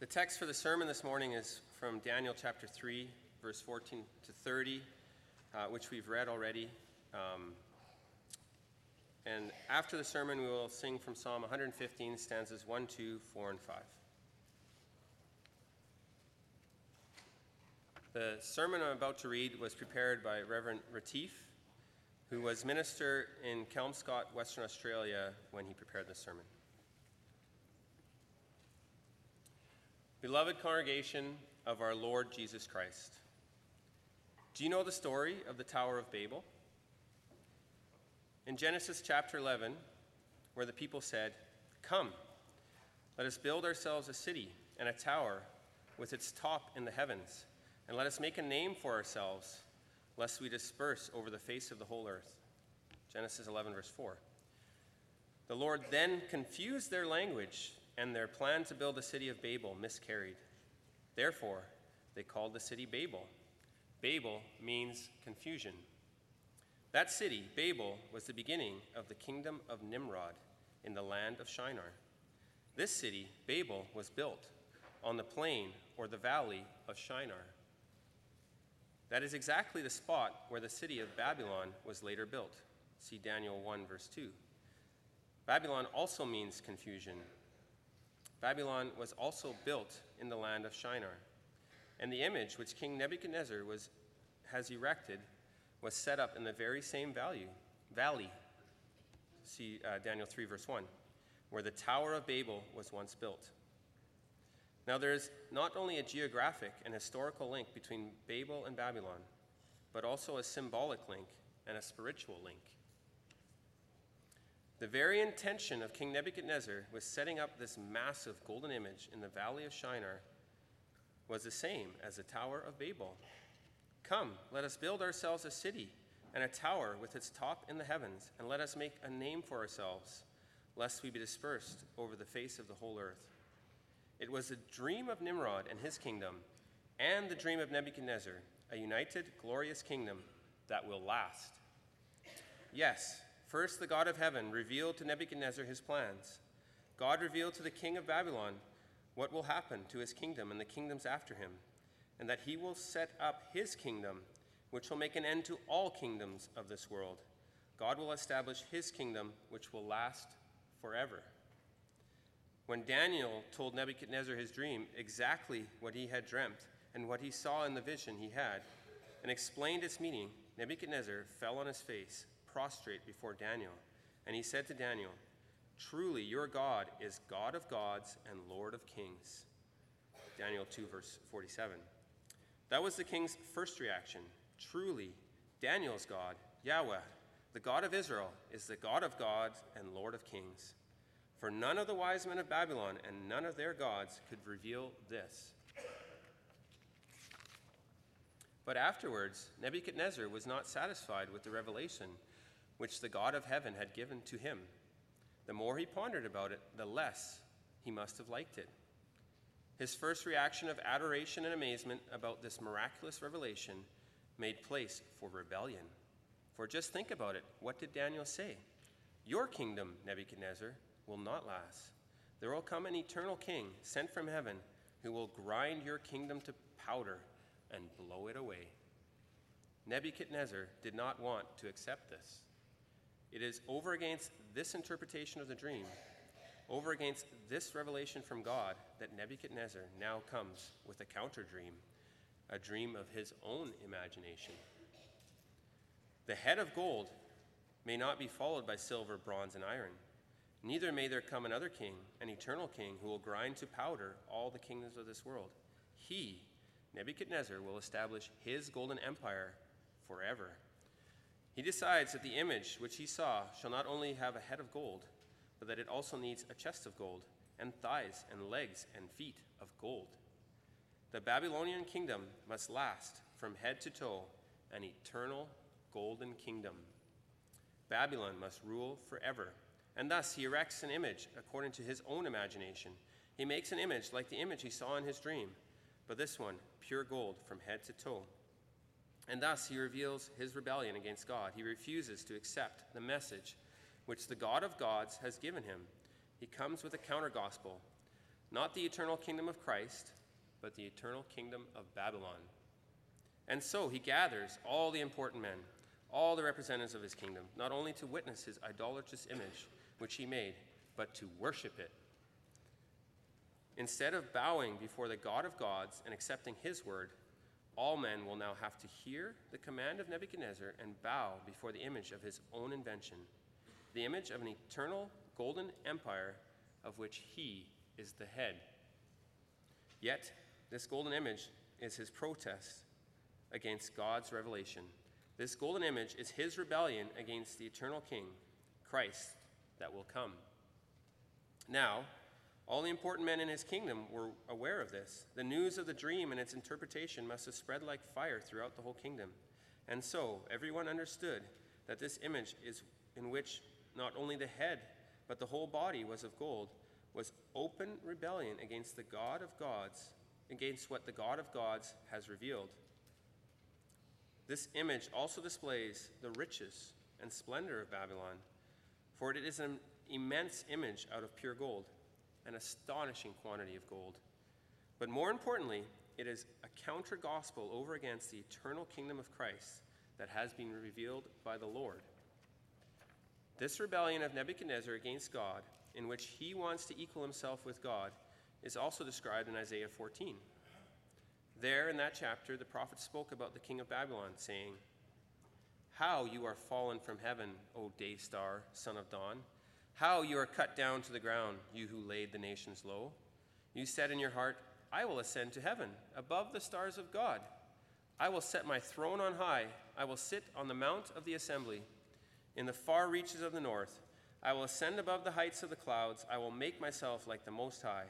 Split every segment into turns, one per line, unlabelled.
The text for the sermon this morning is from Daniel chapter 3, verse 14 to 30, uh, which we've read already. Um, and after the sermon, we will sing from Psalm 115, stanzas 1, 2, 4, and 5. The sermon I'm about to read was prepared by Reverend Retief, who was minister in Kelmscott, Western Australia, when he prepared the sermon. Beloved congregation of our Lord Jesus Christ, do you know the story of the Tower of Babel? In Genesis chapter 11, where the people said, Come, let us build ourselves a city and a tower with its top in the heavens, and let us make a name for ourselves, lest we disperse over the face of the whole earth. Genesis 11, verse 4. The Lord then confused their language and their plan to build the city of Babel miscarried. Therefore, they called the city Babel. Babel means confusion. That city, Babel, was the beginning of the kingdom of Nimrod in the land of Shinar. This city, Babel, was built on the plain or the valley of Shinar. That is exactly the spot where the city of Babylon was later built. See Daniel 1, verse 2. Babylon also means confusion Babylon was also built in the land of Shinar, and the image which King Nebuchadnezzar was, has erected was set up in the very same value, valley. See uh, Daniel 3, verse 1, where the Tower of Babel was once built. Now, there is not only a geographic and historical link between Babel and Babylon, but also a symbolic link and a spiritual link. The very intention of King Nebuchadnezzar was setting up this massive golden image in the valley of Shinar was the same as the Tower of Babel. Come, let us build ourselves a city and a tower with its top in the heavens, and let us make a name for ourselves, lest we be dispersed over the face of the whole earth. It was the dream of Nimrod and his kingdom, and the dream of Nebuchadnezzar, a united, glorious kingdom that will last. Yes, First, the God of heaven revealed to Nebuchadnezzar his plans. God revealed to the king of Babylon what will happen to his kingdom and the kingdoms after him, and that he will set up his kingdom, which will make an end to all kingdoms of this world. God will establish his kingdom, which will last forever. When Daniel told Nebuchadnezzar his dream, exactly what he had dreamt and what he saw in the vision he had, and explained its meaning, Nebuchadnezzar fell on his face prostrate before Daniel. And he said to Daniel, Truly, your God is God of gods and Lord of kings. Daniel 2, verse 47. That was the king's first reaction. Truly, Daniel's God, Yahweh, the God of Israel, is the God of gods and Lord of kings. For none of the wise men of Babylon and none of their gods could reveal this. But afterwards, Nebuchadnezzar was not satisfied with the revelation which the God of heaven had given to him. The more he pondered about it, the less he must have liked it. His first reaction of adoration and amazement about this miraculous revelation made place for rebellion. For just think about it what did Daniel say? Your kingdom, Nebuchadnezzar, will not last. There will come an eternal king sent from heaven who will grind your kingdom to powder and blow it away. Nebuchadnezzar did not want to accept this. It is over against this interpretation of the dream, over against this revelation from God, that Nebuchadnezzar now comes with a counter dream, a dream of his own imagination. The head of gold may not be followed by silver, bronze, and iron. Neither may there come another king, an eternal king, who will grind to powder all the kingdoms of this world. He, Nebuchadnezzar, will establish his golden empire forever. He decides that the image which he saw shall not only have a head of gold, but that it also needs a chest of gold, and thighs and legs and feet of gold. The Babylonian kingdom must last from head to toe, an eternal golden kingdom. Babylon must rule forever. And thus he erects an image according to his own imagination. He makes an image like the image he saw in his dream, but this one, pure gold from head to toe. And thus he reveals his rebellion against God. He refuses to accept the message which the God of gods has given him. He comes with a counter gospel. not the eternal kingdom of Christ, but the eternal kingdom of Babylon. And so he gathers all the important men, all the representatives of his kingdom, not only to witness his idolatrous image, which he made, but to worship it. Instead of bowing before the God of gods and accepting his word, all men will now have to hear the command of Nebuchadnezzar and bow before the image of his own invention, the image of an eternal golden empire of which he is the head. Yet, this golden image is his protest against God's revelation. This golden image is his rebellion against the eternal king, Christ, that will come. Now, all the important men in his kingdom were aware of this. The news of the dream and its interpretation must have spread like fire throughout the whole kingdom. And so everyone understood that this image is in which not only the head, but the whole body was of gold, was open rebellion against the God of gods, against what the God of gods has revealed. This image also displays the riches and splendor of Babylon, for it is an immense image out of pure gold, an astonishing quantity of gold. But more importantly, it is a counter gospel over against the eternal kingdom of Christ that has been revealed by the Lord. This rebellion of Nebuchadnezzar against God, in which he wants to equal himself with God, is also described in Isaiah 14. There in that chapter, the prophet spoke about the king of Babylon, saying, How you are fallen from heaven, O day star, son of dawn! How you are cut down to the ground, you who laid the nations low! You said in your heart, I will ascend to heaven, above the stars of God. I will set my throne on high. I will sit on the mount of the assembly. In the far reaches of the north, I will ascend above the heights of the clouds. I will make myself like the Most High.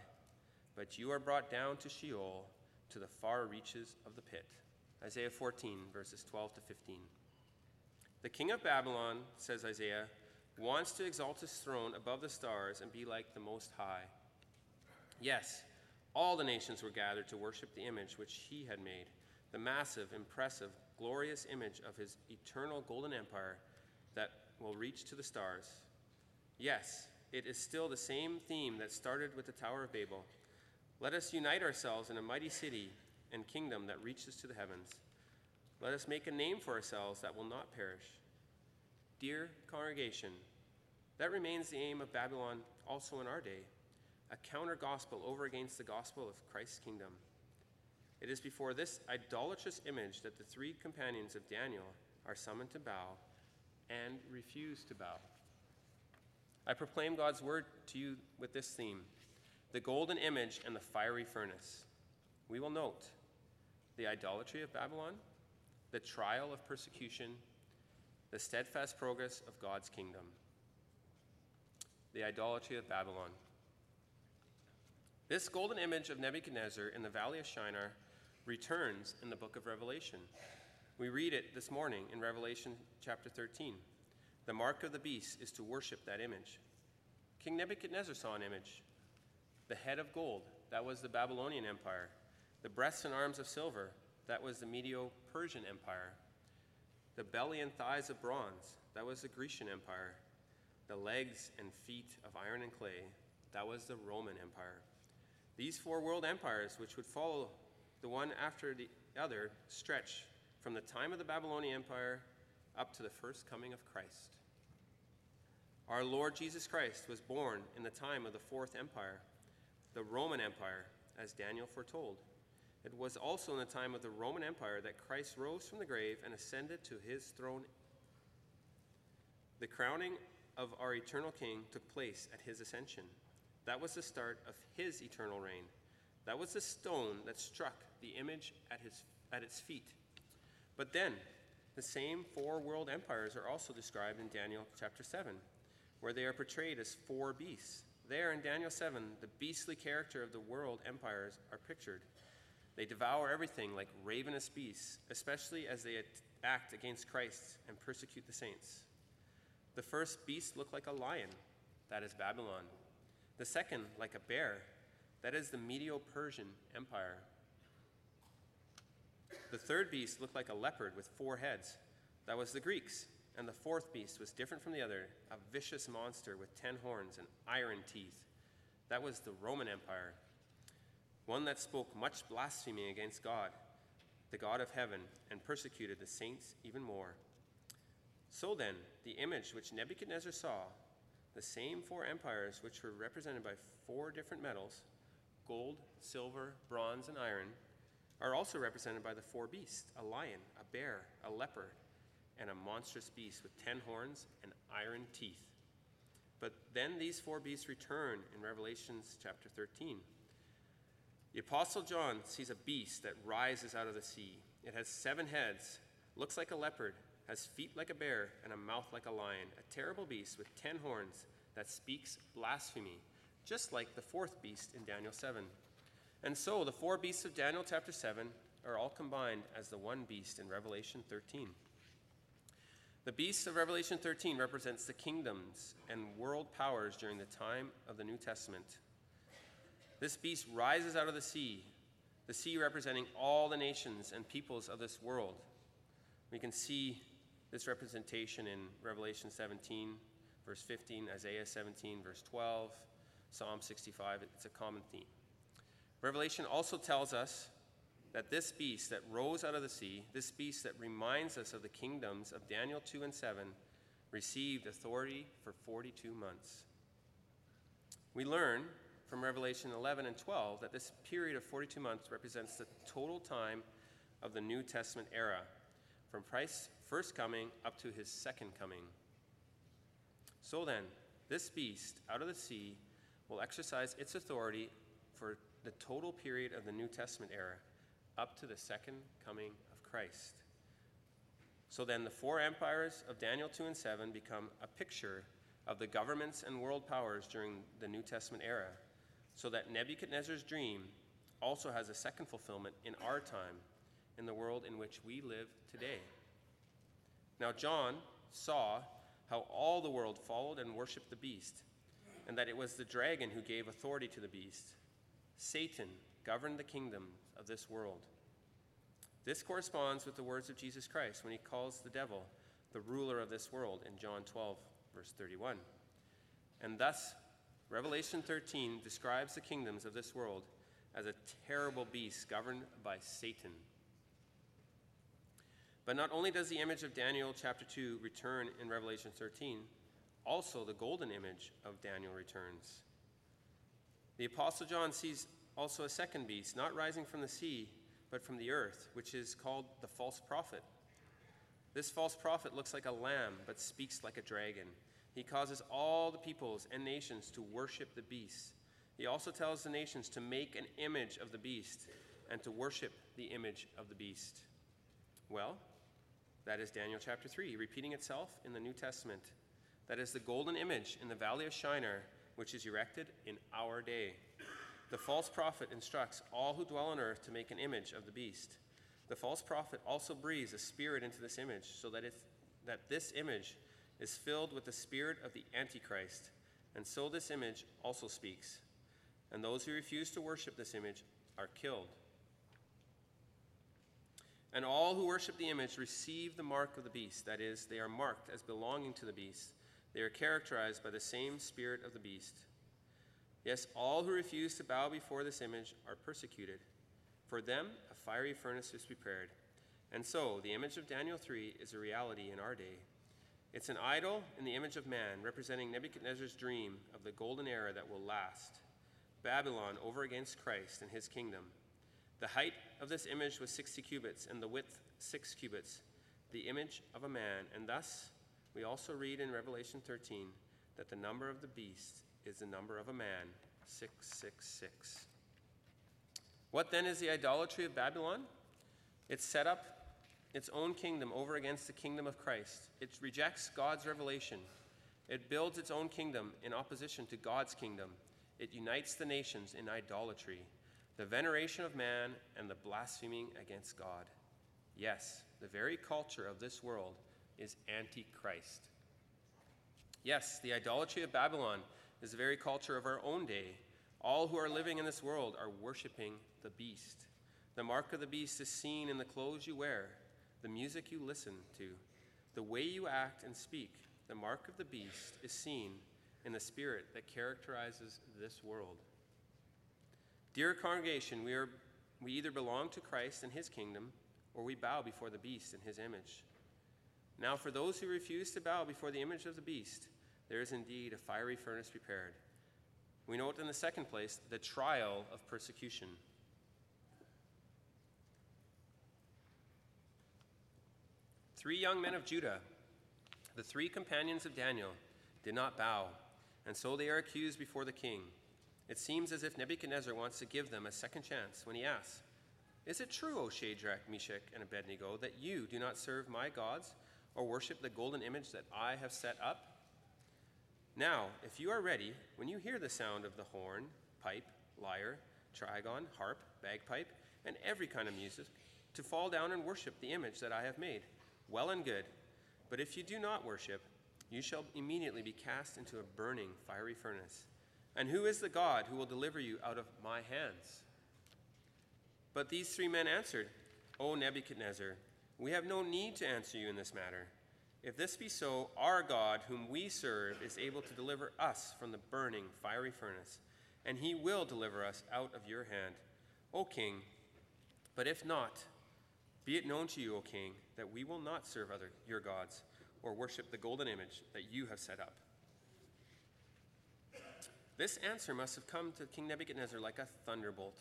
But you are brought down to Sheol, to the far reaches of the pit. Isaiah 14, verses 12 to 15. The king of Babylon, says Isaiah, wants to exalt his throne above the stars and be like the Most High. Yes, all the nations were gathered to worship the image which he had made, the massive, impressive, glorious image of his eternal golden empire that will reach to the stars. Yes, it is still the same theme that started with the Tower of Babel. Let us unite ourselves in a mighty city and kingdom that reaches to the heavens. Let us make a name for ourselves that will not perish. Dear congregation, that remains the aim of Babylon also in our day a counter gospel over against the gospel of Christ's kingdom. It is before this idolatrous image that the three companions of Daniel are summoned to bow and refuse to bow. I proclaim God's word to you with this theme the golden image and the fiery furnace. We will note the idolatry of Babylon, the trial of persecution, the steadfast progress of God's kingdom. The idolatry of Babylon. This golden image of Nebuchadnezzar in the valley of Shinar returns in the book of Revelation. We read it this morning in Revelation chapter 13. The mark of the beast is to worship that image. King Nebuchadnezzar saw an image the head of gold, that was the Babylonian Empire, the breasts and arms of silver, that was the Medo Persian Empire, the belly and thighs of bronze, that was the Grecian Empire, the legs and feet of iron and clay, that was the Roman Empire. These four world empires, which would follow the one after the other, stretch from the time of the Babylonian Empire up to the first coming of Christ. Our Lord Jesus Christ was born in the time of the Fourth Empire, the Roman Empire, as Daniel foretold. It was also in the time of the Roman Empire that Christ rose from the grave and ascended to his throne. The crowning of our eternal King took place at his ascension. That was the start of his eternal reign. That was the stone that struck the image at, his, at its feet. But then, the same four world empires are also described in Daniel chapter 7, where they are portrayed as four beasts. There in Daniel 7, the beastly character of the world empires are pictured. They devour everything like ravenous beasts, especially as they act against Christ and persecute the saints. The first beast looked like a lion, that is Babylon. The second, like a bear, that is the Medo Persian Empire. The third beast looked like a leopard with four heads, that was the Greeks. And the fourth beast was different from the other, a vicious monster with ten horns and iron teeth. That was the Roman Empire. One that spoke much blasphemy against God, the God of heaven, and persecuted the saints even more. So then, the image which Nebuchadnezzar saw, the same four empires which were represented by four different metals gold, silver, bronze, and iron are also represented by the four beasts a lion, a bear, a leopard, and a monstrous beast with ten horns and iron teeth. But then these four beasts return in Revelations chapter 13. The Apostle John sees a beast that rises out of the sea. It has seven heads, looks like a leopard, has feet like a bear, and a mouth like a lion, a terrible beast with ten horns that speaks blasphemy, just like the fourth beast in Daniel 7. And so the four beasts of Daniel chapter 7 are all combined as the one beast in Revelation 13. The beast of Revelation 13 represents the kingdoms and world powers during the time of the New Testament. This beast rises out of the sea, the sea representing all the nations and peoples of this world. We can see this representation in Revelation 17, verse 15, Isaiah 17, verse 12, Psalm 65. It's a common theme. Revelation also tells us that this beast that rose out of the sea, this beast that reminds us of the kingdoms of Daniel 2 and 7, received authority for 42 months. We learn from Revelation 11 and 12 that this period of 42 months represents the total time of the New Testament era, from Christ's first coming up to his second coming. So then, this beast out of the sea will exercise its authority for the total period of the New Testament era up to the second coming of Christ. So then, the four empires of Daniel 2 and 7 become a picture of the governments and world powers during the New Testament era, so that Nebuchadnezzar's dream also has a second fulfillment in our time, in the world in which we live today. Now, John saw how all the world followed and worshiped the beast, and that it was the dragon who gave authority to the beast Satan governed the kingdom of this world. This corresponds with the words of Jesus Christ when he calls the devil the ruler of this world in John 12, verse 31. And thus, Revelation 13 describes the kingdoms of this world as a terrible beast governed by Satan. But not only does the image of Daniel chapter 2 return in Revelation 13, also the golden image of Daniel returns. The Apostle John sees also a second beast, not rising from the sea, but from the earth, which is called the false prophet. This false prophet looks like a lamb, but speaks like a dragon. He causes all the peoples and nations to worship the beast. He also tells the nations to make an image of the beast and to worship the image of the beast. Well, that is Daniel chapter 3, repeating itself in the New Testament. That is the golden image in the valley of Shinar which is erected in our day. The false prophet instructs all who dwell on earth to make an image of the beast. The false prophet also breathes a spirit into this image, so that, that this image is filled with the spirit of the Antichrist. And so this image also speaks. And those who refuse to worship this image are killed. And all who worship the image receive the mark of the beast. That is, they are marked as belonging to the beast. They are characterized by the same spirit of the beast. Yes, all who refuse to bow before this image are persecuted. For them, a fiery furnace is prepared. And so, the image of Daniel 3 is a reality in our day. It's an idol in the image of man, representing Nebuchadnezzar's dream of the golden era that will last Babylon over against Christ and his kingdom. The height of this image was 60 cubits, and the width, six cubits, the image of a man, and thus we also read in Revelation 13 that the number of the beast is the number of a man, 666. What then is the idolatry of Babylon? Its set up its own kingdom over against the kingdom of Christ. It rejects God's revelation. It builds its own kingdom in opposition to God's kingdom. It unites the nations in idolatry, the veneration of man, and the blaspheming against God. Yes, the very culture of this world is antichrist. Yes, the idolatry of Babylon is the very culture of our own day. All who are living in this world are worshiping the beast. The mark of the beast is seen in the clothes you wear, the music you listen to, the way you act and speak. The mark of the beast is seen in the spirit that characterizes this world. Dear congregation, we, are, we either belong to Christ and his kingdom, or we bow before the beast in his image. Now, for those who refuse to bow before the image of the beast, there is indeed a fiery furnace prepared. We note in the second place the trial of persecution. Three young men of Judah, the three companions of Daniel, did not bow, and so they are accused before the king. It seems as if Nebuchadnezzar wants to give them a second chance when he asks, Is it true, O Shadrach, Meshach, and Abednego, that you do not serve my gods or worship the golden image that I have set up? Now, if you are ready, when you hear the sound of the horn, pipe, lyre, trigon, harp, bagpipe, and every kind of music, to fall down and worship the image that I have made, well and good. But if you do not worship, you shall immediately be cast into a burning, fiery furnace. And who is the God who will deliver you out of my hands? But these three men answered, O Nebuchadnezzar, we have no need to answer you in this matter. If this be so, our God, whom we serve, is able to deliver us from the burning, fiery furnace, and he will deliver us out of your hand, O king. But if not, be it known to you, O king, that we will not serve other your gods or worship the golden image that you have set up. This answer must have come to King Nebuchadnezzar like a thunderbolt.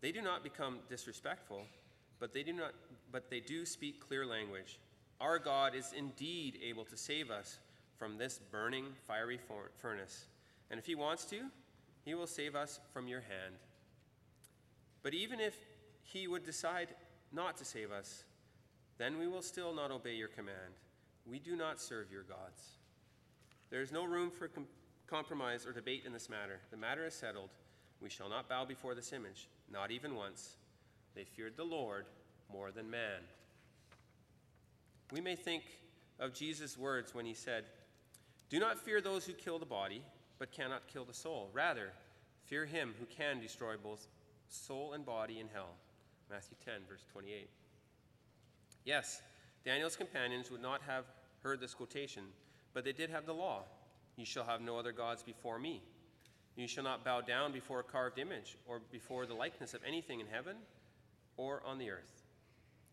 They do not become disrespectful, but they do not but they do speak clear language. Our God is indeed able to save us from this burning fiery furnace. And if he wants to, he will save us from your hand. But even if he would decide not to save us, then we will still not obey your command. We do not serve your gods. There is no room for com- compromise or debate in this matter. The matter is settled. We shall not bow before this image, not even once. They feared the Lord more than man. We may think of Jesus' words when he said, Do not fear those who kill the body, but cannot kill the soul. Rather, fear him who can destroy both soul and body in hell. Matthew 10, verse 28. Yes, Daniel's companions would not have heard this quotation, but they did have the law. You shall have no other gods before me. You shall not bow down before a carved image or before the likeness of anything in heaven or on the earth.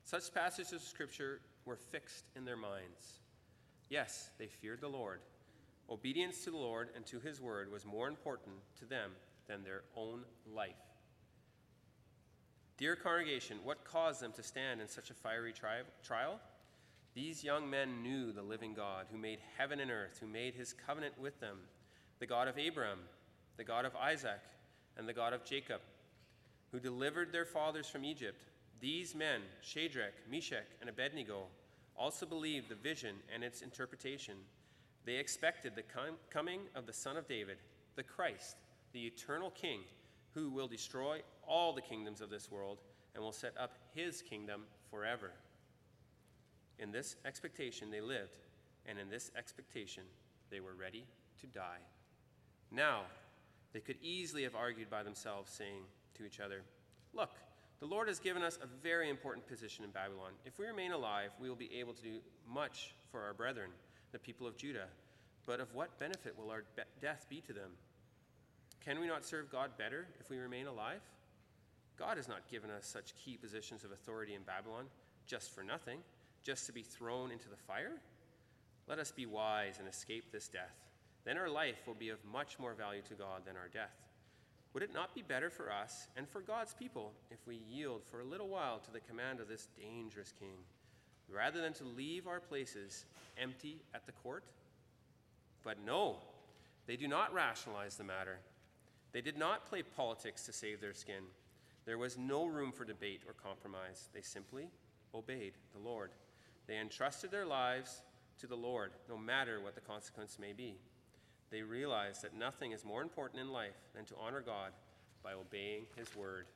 Such passages of Scripture were fixed in their minds. Yes, they feared the Lord. Obedience to the Lord and to his word was more important to them than their own life. Dear congregation, what caused them to stand in such a fiery tri- trial? These young men knew the living God who made heaven and earth, who made his covenant with them, the God of Abraham, the God of Isaac, and the God of Jacob, who delivered their fathers from Egypt. These men, Shadrach, Meshach, and Abednego, also believed the vision and its interpretation. They expected the com- coming of the Son of David, the Christ, the eternal King, who will destroy all the kingdoms of this world and will set up his kingdom forever. In this expectation they lived, and in this expectation they were ready to die. Now, they could easily have argued by themselves, saying to each other, Look, the Lord has given us a very important position in Babylon. If we remain alive, we will be able to do much for our brethren, the people of Judah. But of what benefit will our be- death be to them? Can we not serve God better if we remain alive? God has not given us such key positions of authority in Babylon just for nothing just to be thrown into the fire? Let us be wise and escape this death. Then our life will be of much more value to God than our death. Would it not be better for us and for God's people if we yield for a little while to the command of this dangerous king, rather than to leave our places empty at the court? But no, they do not rationalize the matter. They did not play politics to save their skin. There was no room for debate or compromise. They simply obeyed the Lord. They entrusted their lives to the Lord, no matter what the consequence may be. They realized that nothing is more important in life than to honor God by obeying His word.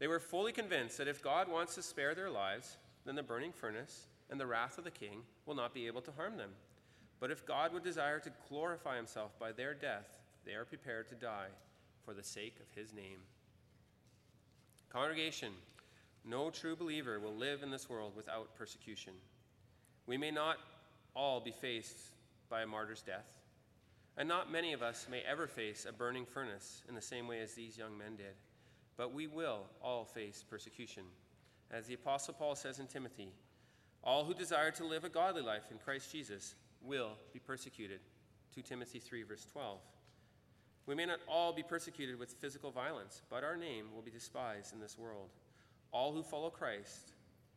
They were fully convinced that if God wants to spare their lives, then the burning furnace and the wrath of the king will not be able to harm them. But if God would desire to glorify himself by their death, they are prepared to die for the sake of his name. Congregation, no true believer will live in this world without persecution. We may not all be faced by a martyr's death. And not many of us may ever face a burning furnace in the same way as these young men did, but we will all face persecution. As the Apostle Paul says in Timothy, all who desire to live a godly life in Christ Jesus will be persecuted. 2 Timothy 3, verse 12. We may not all be persecuted with physical violence, but our name will be despised in this world. All who follow Christ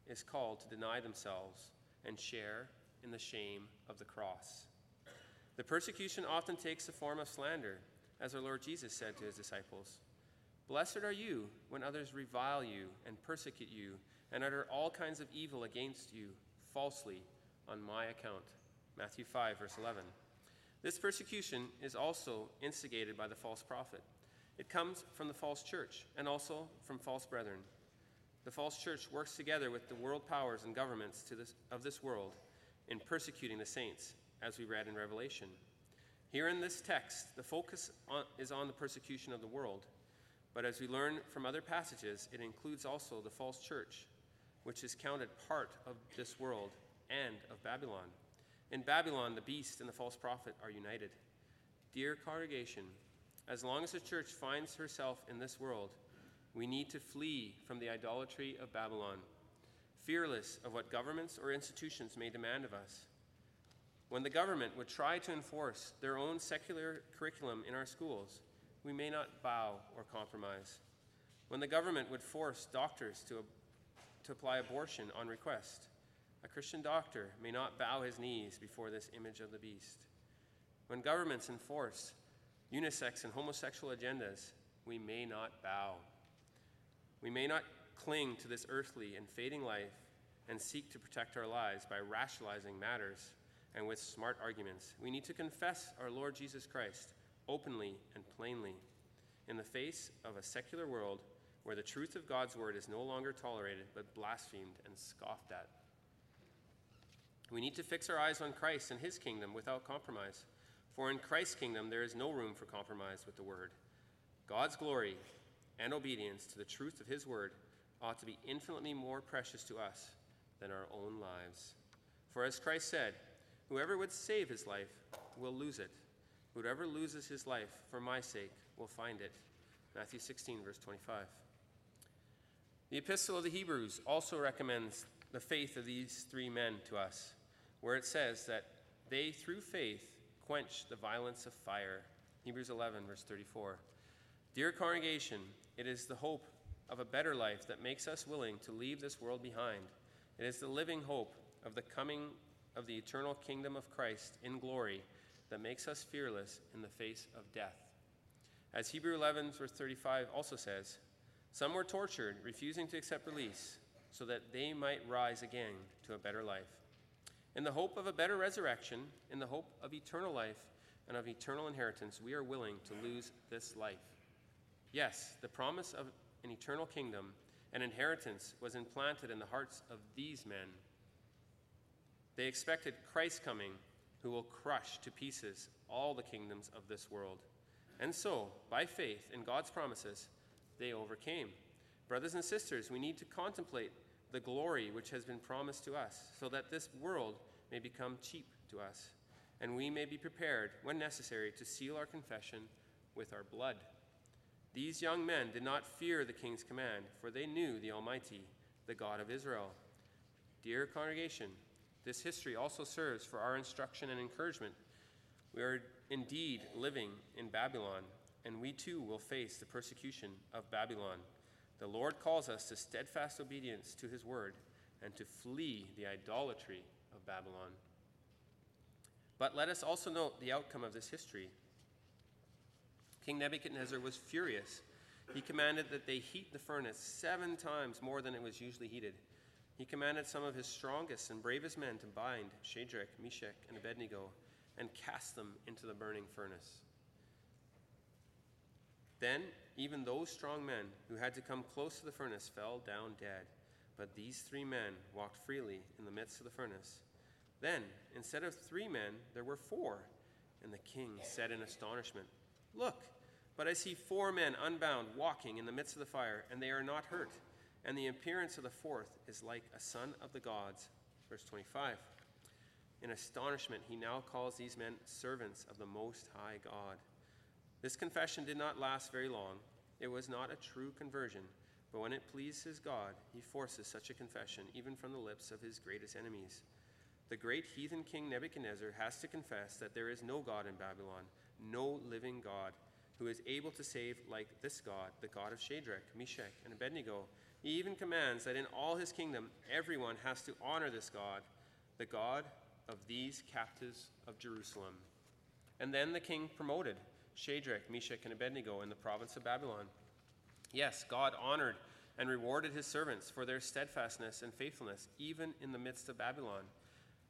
is called to deny themselves and share in the shame of the cross. The persecution often takes the form of slander, as our Lord Jesus said to his disciples Blessed are you when others revile you and persecute you and utter all kinds of evil against you falsely on my account. Matthew 5, verse 11. This persecution is also instigated by the false prophet. It comes from the false church and also from false brethren. The false church works together with the world powers and governments this, of this world in persecuting the saints, as we read in Revelation. Here in this text, the focus on, is on the persecution of the world, but as we learn from other passages, it includes also the false church, which is counted part of this world and of Babylon. In Babylon, the beast and the false prophet are united. Dear congregation, as long as the church finds herself in this world, we need to flee from the idolatry of Babylon, fearless of what governments or institutions may demand of us. When the government would try to enforce their own secular curriculum in our schools, we may not bow or compromise. When the government would force doctors to, to apply abortion on request, a Christian doctor may not bow his knees before this image of the beast. When governments enforce unisex and homosexual agendas, we may not bow. We may not cling to this earthly and fading life and seek to protect our lives by rationalizing matters and with smart arguments. We need to confess our Lord Jesus Christ openly and plainly in the face of a secular world where the truth of God's word is no longer tolerated but blasphemed and scoffed at. We need to fix our eyes on Christ and his kingdom without compromise. For in Christ's kingdom, there is no room for compromise with the word. God's glory and obedience to the truth of his word ought to be infinitely more precious to us than our own lives. For as Christ said, Whoever would save his life will lose it. Whoever loses his life for my sake will find it. Matthew 16, verse 25. The Epistle of the Hebrews also recommends the faith of these three men to us where it says that they, through faith, quench the violence of fire. Hebrews 11, verse 34. Dear congregation, it is the hope of a better life that makes us willing to leave this world behind. It is the living hope of the coming of the eternal kingdom of Christ in glory that makes us fearless in the face of death. As Hebrew 11, verse 35 also says, some were tortured, refusing to accept release, so that they might rise again to a better life in the hope of a better resurrection, in the hope of eternal life and of eternal inheritance, we are willing to lose this life. Yes, the promise of an eternal kingdom and inheritance was implanted in the hearts of these men. They expected Christ coming, who will crush to pieces all the kingdoms of this world. And so, by faith in God's promises, they overcame. Brothers and sisters, we need to contemplate the glory which has been promised to us, so that this world may become cheap to us, and we may be prepared, when necessary, to seal our confession with our blood. These young men did not fear the king's command, for they knew the Almighty, the God of Israel. Dear congregation, this history also serves for our instruction and encouragement. We are indeed living in Babylon, and we too will face the persecution of Babylon. The Lord calls us to steadfast obedience to his word and to flee the idolatry of Babylon. But let us also note the outcome of this history. King Nebuchadnezzar was furious. He commanded that they heat the furnace seven times more than it was usually heated. He commanded some of his strongest and bravest men to bind Shadrach, Meshach, and Abednego and cast them into the burning furnace. Then even those strong men who had to come close to the furnace fell down dead. But these three men walked freely in the midst of the furnace. Then, instead of three men, there were four. And the king said in astonishment, Look, but I see four men unbound walking in the midst of the fire, and they are not hurt. And the appearance of the fourth is like a son of the gods. Verse 25. In astonishment, he now calls these men servants of the Most High God. This confession did not last very long. It was not a true conversion, but when it pleases God, he forces such a confession even from the lips of his greatest enemies. The great heathen king Nebuchadnezzar has to confess that there is no God in Babylon, no living God, who is able to save like this God, the God of Shadrach, Meshach, and Abednego. He even commands that in all his kingdom, everyone has to honor this God, the God of these captives of Jerusalem. And then the king promoted Shadrach, Meshach, and Abednego in the province of Babylon. Yes, God honored and rewarded his servants for their steadfastness and faithfulness, even in the midst of Babylon.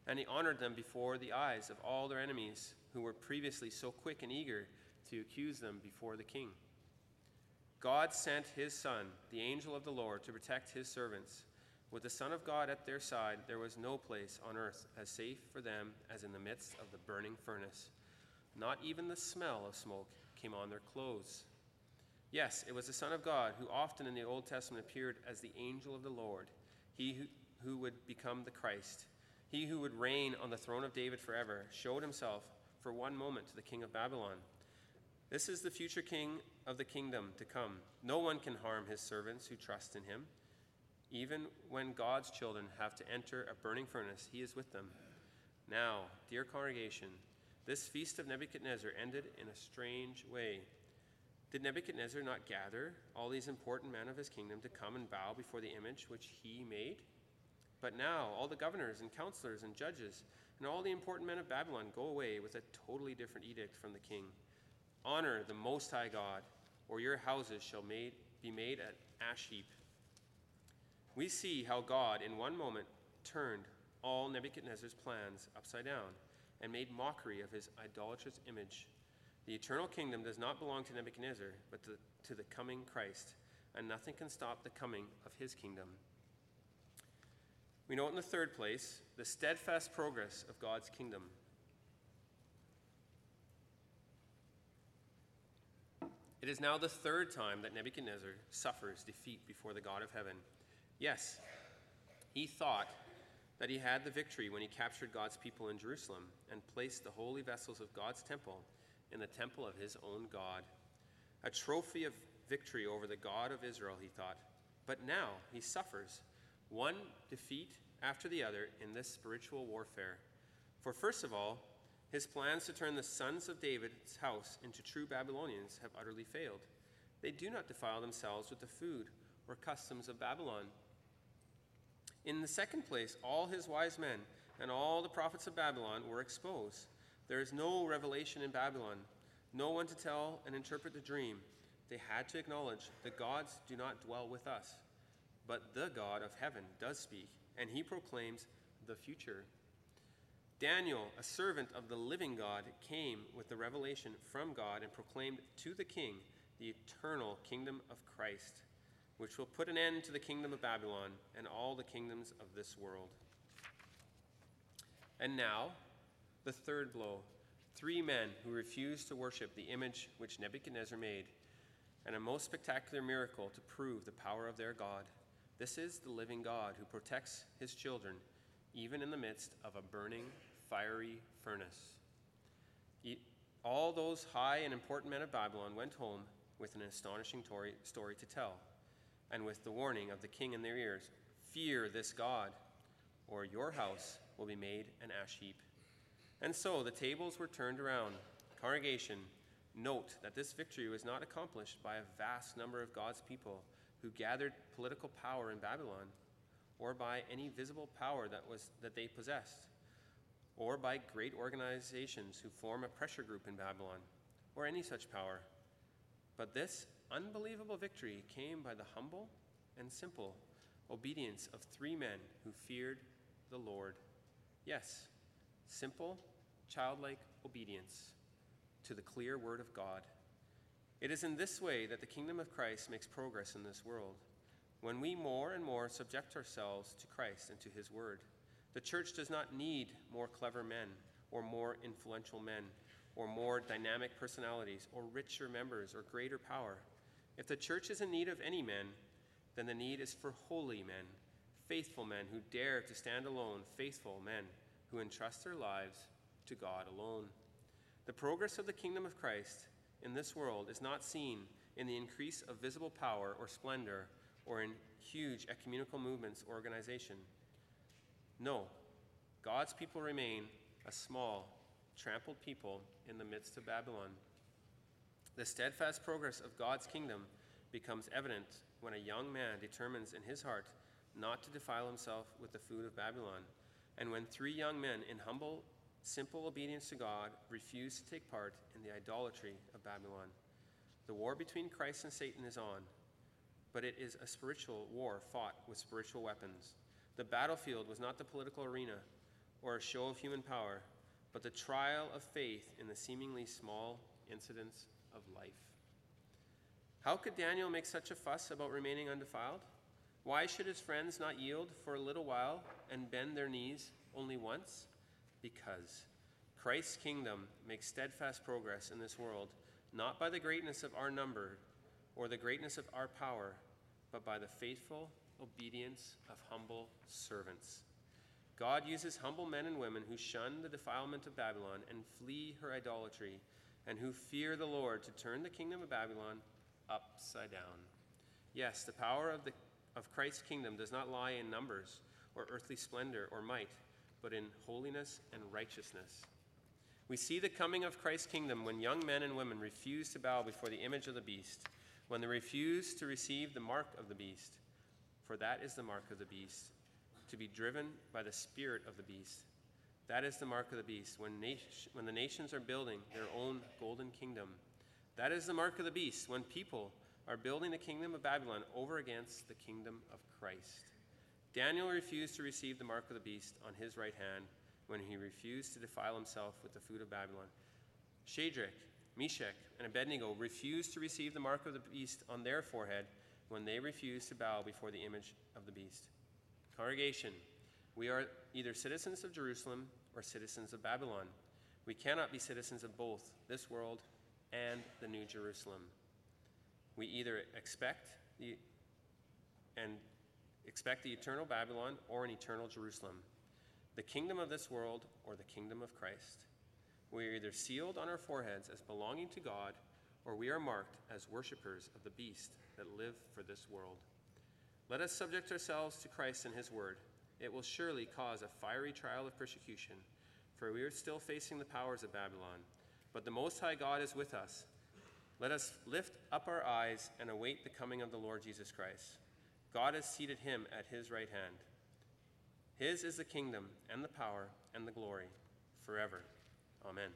And he honored them before the eyes of all their enemies, who were previously so quick and eager to accuse them before the king. God sent his Son, the angel of the Lord, to protect his servants. With the Son of God at their side, there was no place on earth as safe for them as in the midst of the burning furnace. Not even the smell of smoke came on their clothes. Yes, it was the Son of God who often in the Old Testament appeared as the angel of the Lord, he who, would become the Christ. He who would reign on the throne of David forever showed himself for one moment to the king of Babylon. This is the future king of the kingdom to come. No one can harm his servants who trust in him. Even when God's children have to enter a burning furnace, he is with them. Now, dear congregation, this feast of Nebuchadnezzar ended in a strange way. Did Nebuchadnezzar not gather all these important men of his kingdom to come and bow before the image which he made? But now all the governors and counselors and judges and all the important men of Babylon go away with a totally different edict from the king. Honor the Most High God, or your houses shall made, be made an ash heap. We see how God, in one moment, turned all Nebuchadnezzar's plans upside down and made mockery of his idolatrous image. The eternal kingdom does not belong to Nebuchadnezzar, but to, to the coming Christ, and nothing can stop the coming of his kingdom. We note in the third place the steadfast progress of God's kingdom. It is now the third time that Nebuchadnezzar suffers defeat before the God of heaven. Yes, he thought that he had the victory when he captured God's people in Jerusalem and placed the holy vessels of God's temple in the temple of his own God. A trophy of victory over the God of Israel, he thought. But now he suffers one defeat after the other in this spiritual warfare. For first of all, his plans to turn the sons of David's house into true Babylonians have utterly failed. They do not defile themselves with the food or customs of Babylon. In the second place, all his wise men and all the prophets of Babylon were exposed. There is no revelation in Babylon, no one to tell and interpret the dream. They had to acknowledge the gods do not dwell with us, but the God of heaven does speak, and he proclaims the future. Daniel, a servant of the living God, came with the revelation from God and proclaimed to the king the eternal kingdom of Christ, which will put an end to the kingdom of Babylon and all the kingdoms of this world. And now, the third blow three men who refused to worship the image which Nebuchadnezzar made, and a most spectacular miracle to prove the power of their God. This is the living God who protects his children even in the midst of a burning, fiery furnace. All those high and important men of Babylon went home with an astonishing story to tell, and with the warning of the king in their ears Fear this God, or your house will be made an ash heap. And so the tables were turned around. Congregation, note that this victory was not accomplished by a vast number of God's people who gathered political power in Babylon, or by any visible power that, was, that they possessed, or by great organizations who form a pressure group in Babylon, or any such power. But this unbelievable victory came by the humble and simple obedience of three men who feared the Lord. Yes, simple, childlike obedience to the clear word of God. It is in this way that the kingdom of Christ makes progress in this world. When we more and more subject ourselves to Christ and to his word, the church does not need more clever men or more influential men or more dynamic personalities or richer members or greater power. If the church is in need of any men, then the need is for holy men, faithful men who dare to stand alone, faithful men who entrust their lives to God alone. The progress of the kingdom of Christ in this world is not seen in the increase of visible power or splendor or in huge ecumenical movements or organization. No, God's people remain a small, trampled people in the midst of Babylon. The steadfast progress of God's kingdom becomes evident when a young man determines in his heart not to defile himself with the food of Babylon, and when three young men in humble, simple obedience to God refuse to take part in the idolatry of Babylon. The war between Christ and Satan is on, but it is a spiritual war fought with spiritual weapons. The battlefield was not the political arena or a show of human power, but the trial of faith in the seemingly small incidents of life. How could Daniel make such a fuss about remaining undefiled? Why should his friends not yield for a little while and bend their knees only once? Because Christ's kingdom makes steadfast progress in this world, not by the greatness of our number or the greatness of our power, but by the faithful obedience of humble servants. God uses humble men and women who shun the defilement of Babylon and flee her idolatry, and who fear the Lord to turn the kingdom of Babylon upside down. Yes, the power of, the, of Christ's kingdom does not lie in numbers or earthly splendor or might, but in holiness and righteousness. We see the coming of Christ's kingdom when young men and women refuse to bow before the image of the beast, when they refuse to receive the mark of the beast, for that is the mark of the beast, to be driven by the spirit of the beast. That is the mark of the beast, when, when the nations are building their own golden kingdom that is the mark of the beast when people are building the kingdom of Babylon over against the kingdom of Christ. Daniel refused to receive the mark of the beast on his right hand when he refused to defile himself with the food of Babylon. Shadrach, Meshach, and Abednego refused to receive the mark of the beast on their forehead when they refused to bow before the image of the beast. Congregation, we are either citizens of Jerusalem or citizens of Babylon. We cannot be citizens of both this world and the New Jerusalem. We either expect the and expect the eternal Babylon or an eternal Jerusalem, the kingdom of this world or the kingdom of Christ. We are either sealed on our foreheads as belonging to God or we are marked as worshippers of the beast that live for this world. Let us subject ourselves to Christ and his word. It will surely cause a fiery trial of persecution, for we are still facing the powers of Babylon but the Most High God is with us. Let us lift up our eyes and await the coming of the Lord Jesus Christ. God has seated him at his right hand. His is the kingdom and the power and the glory forever. Amen.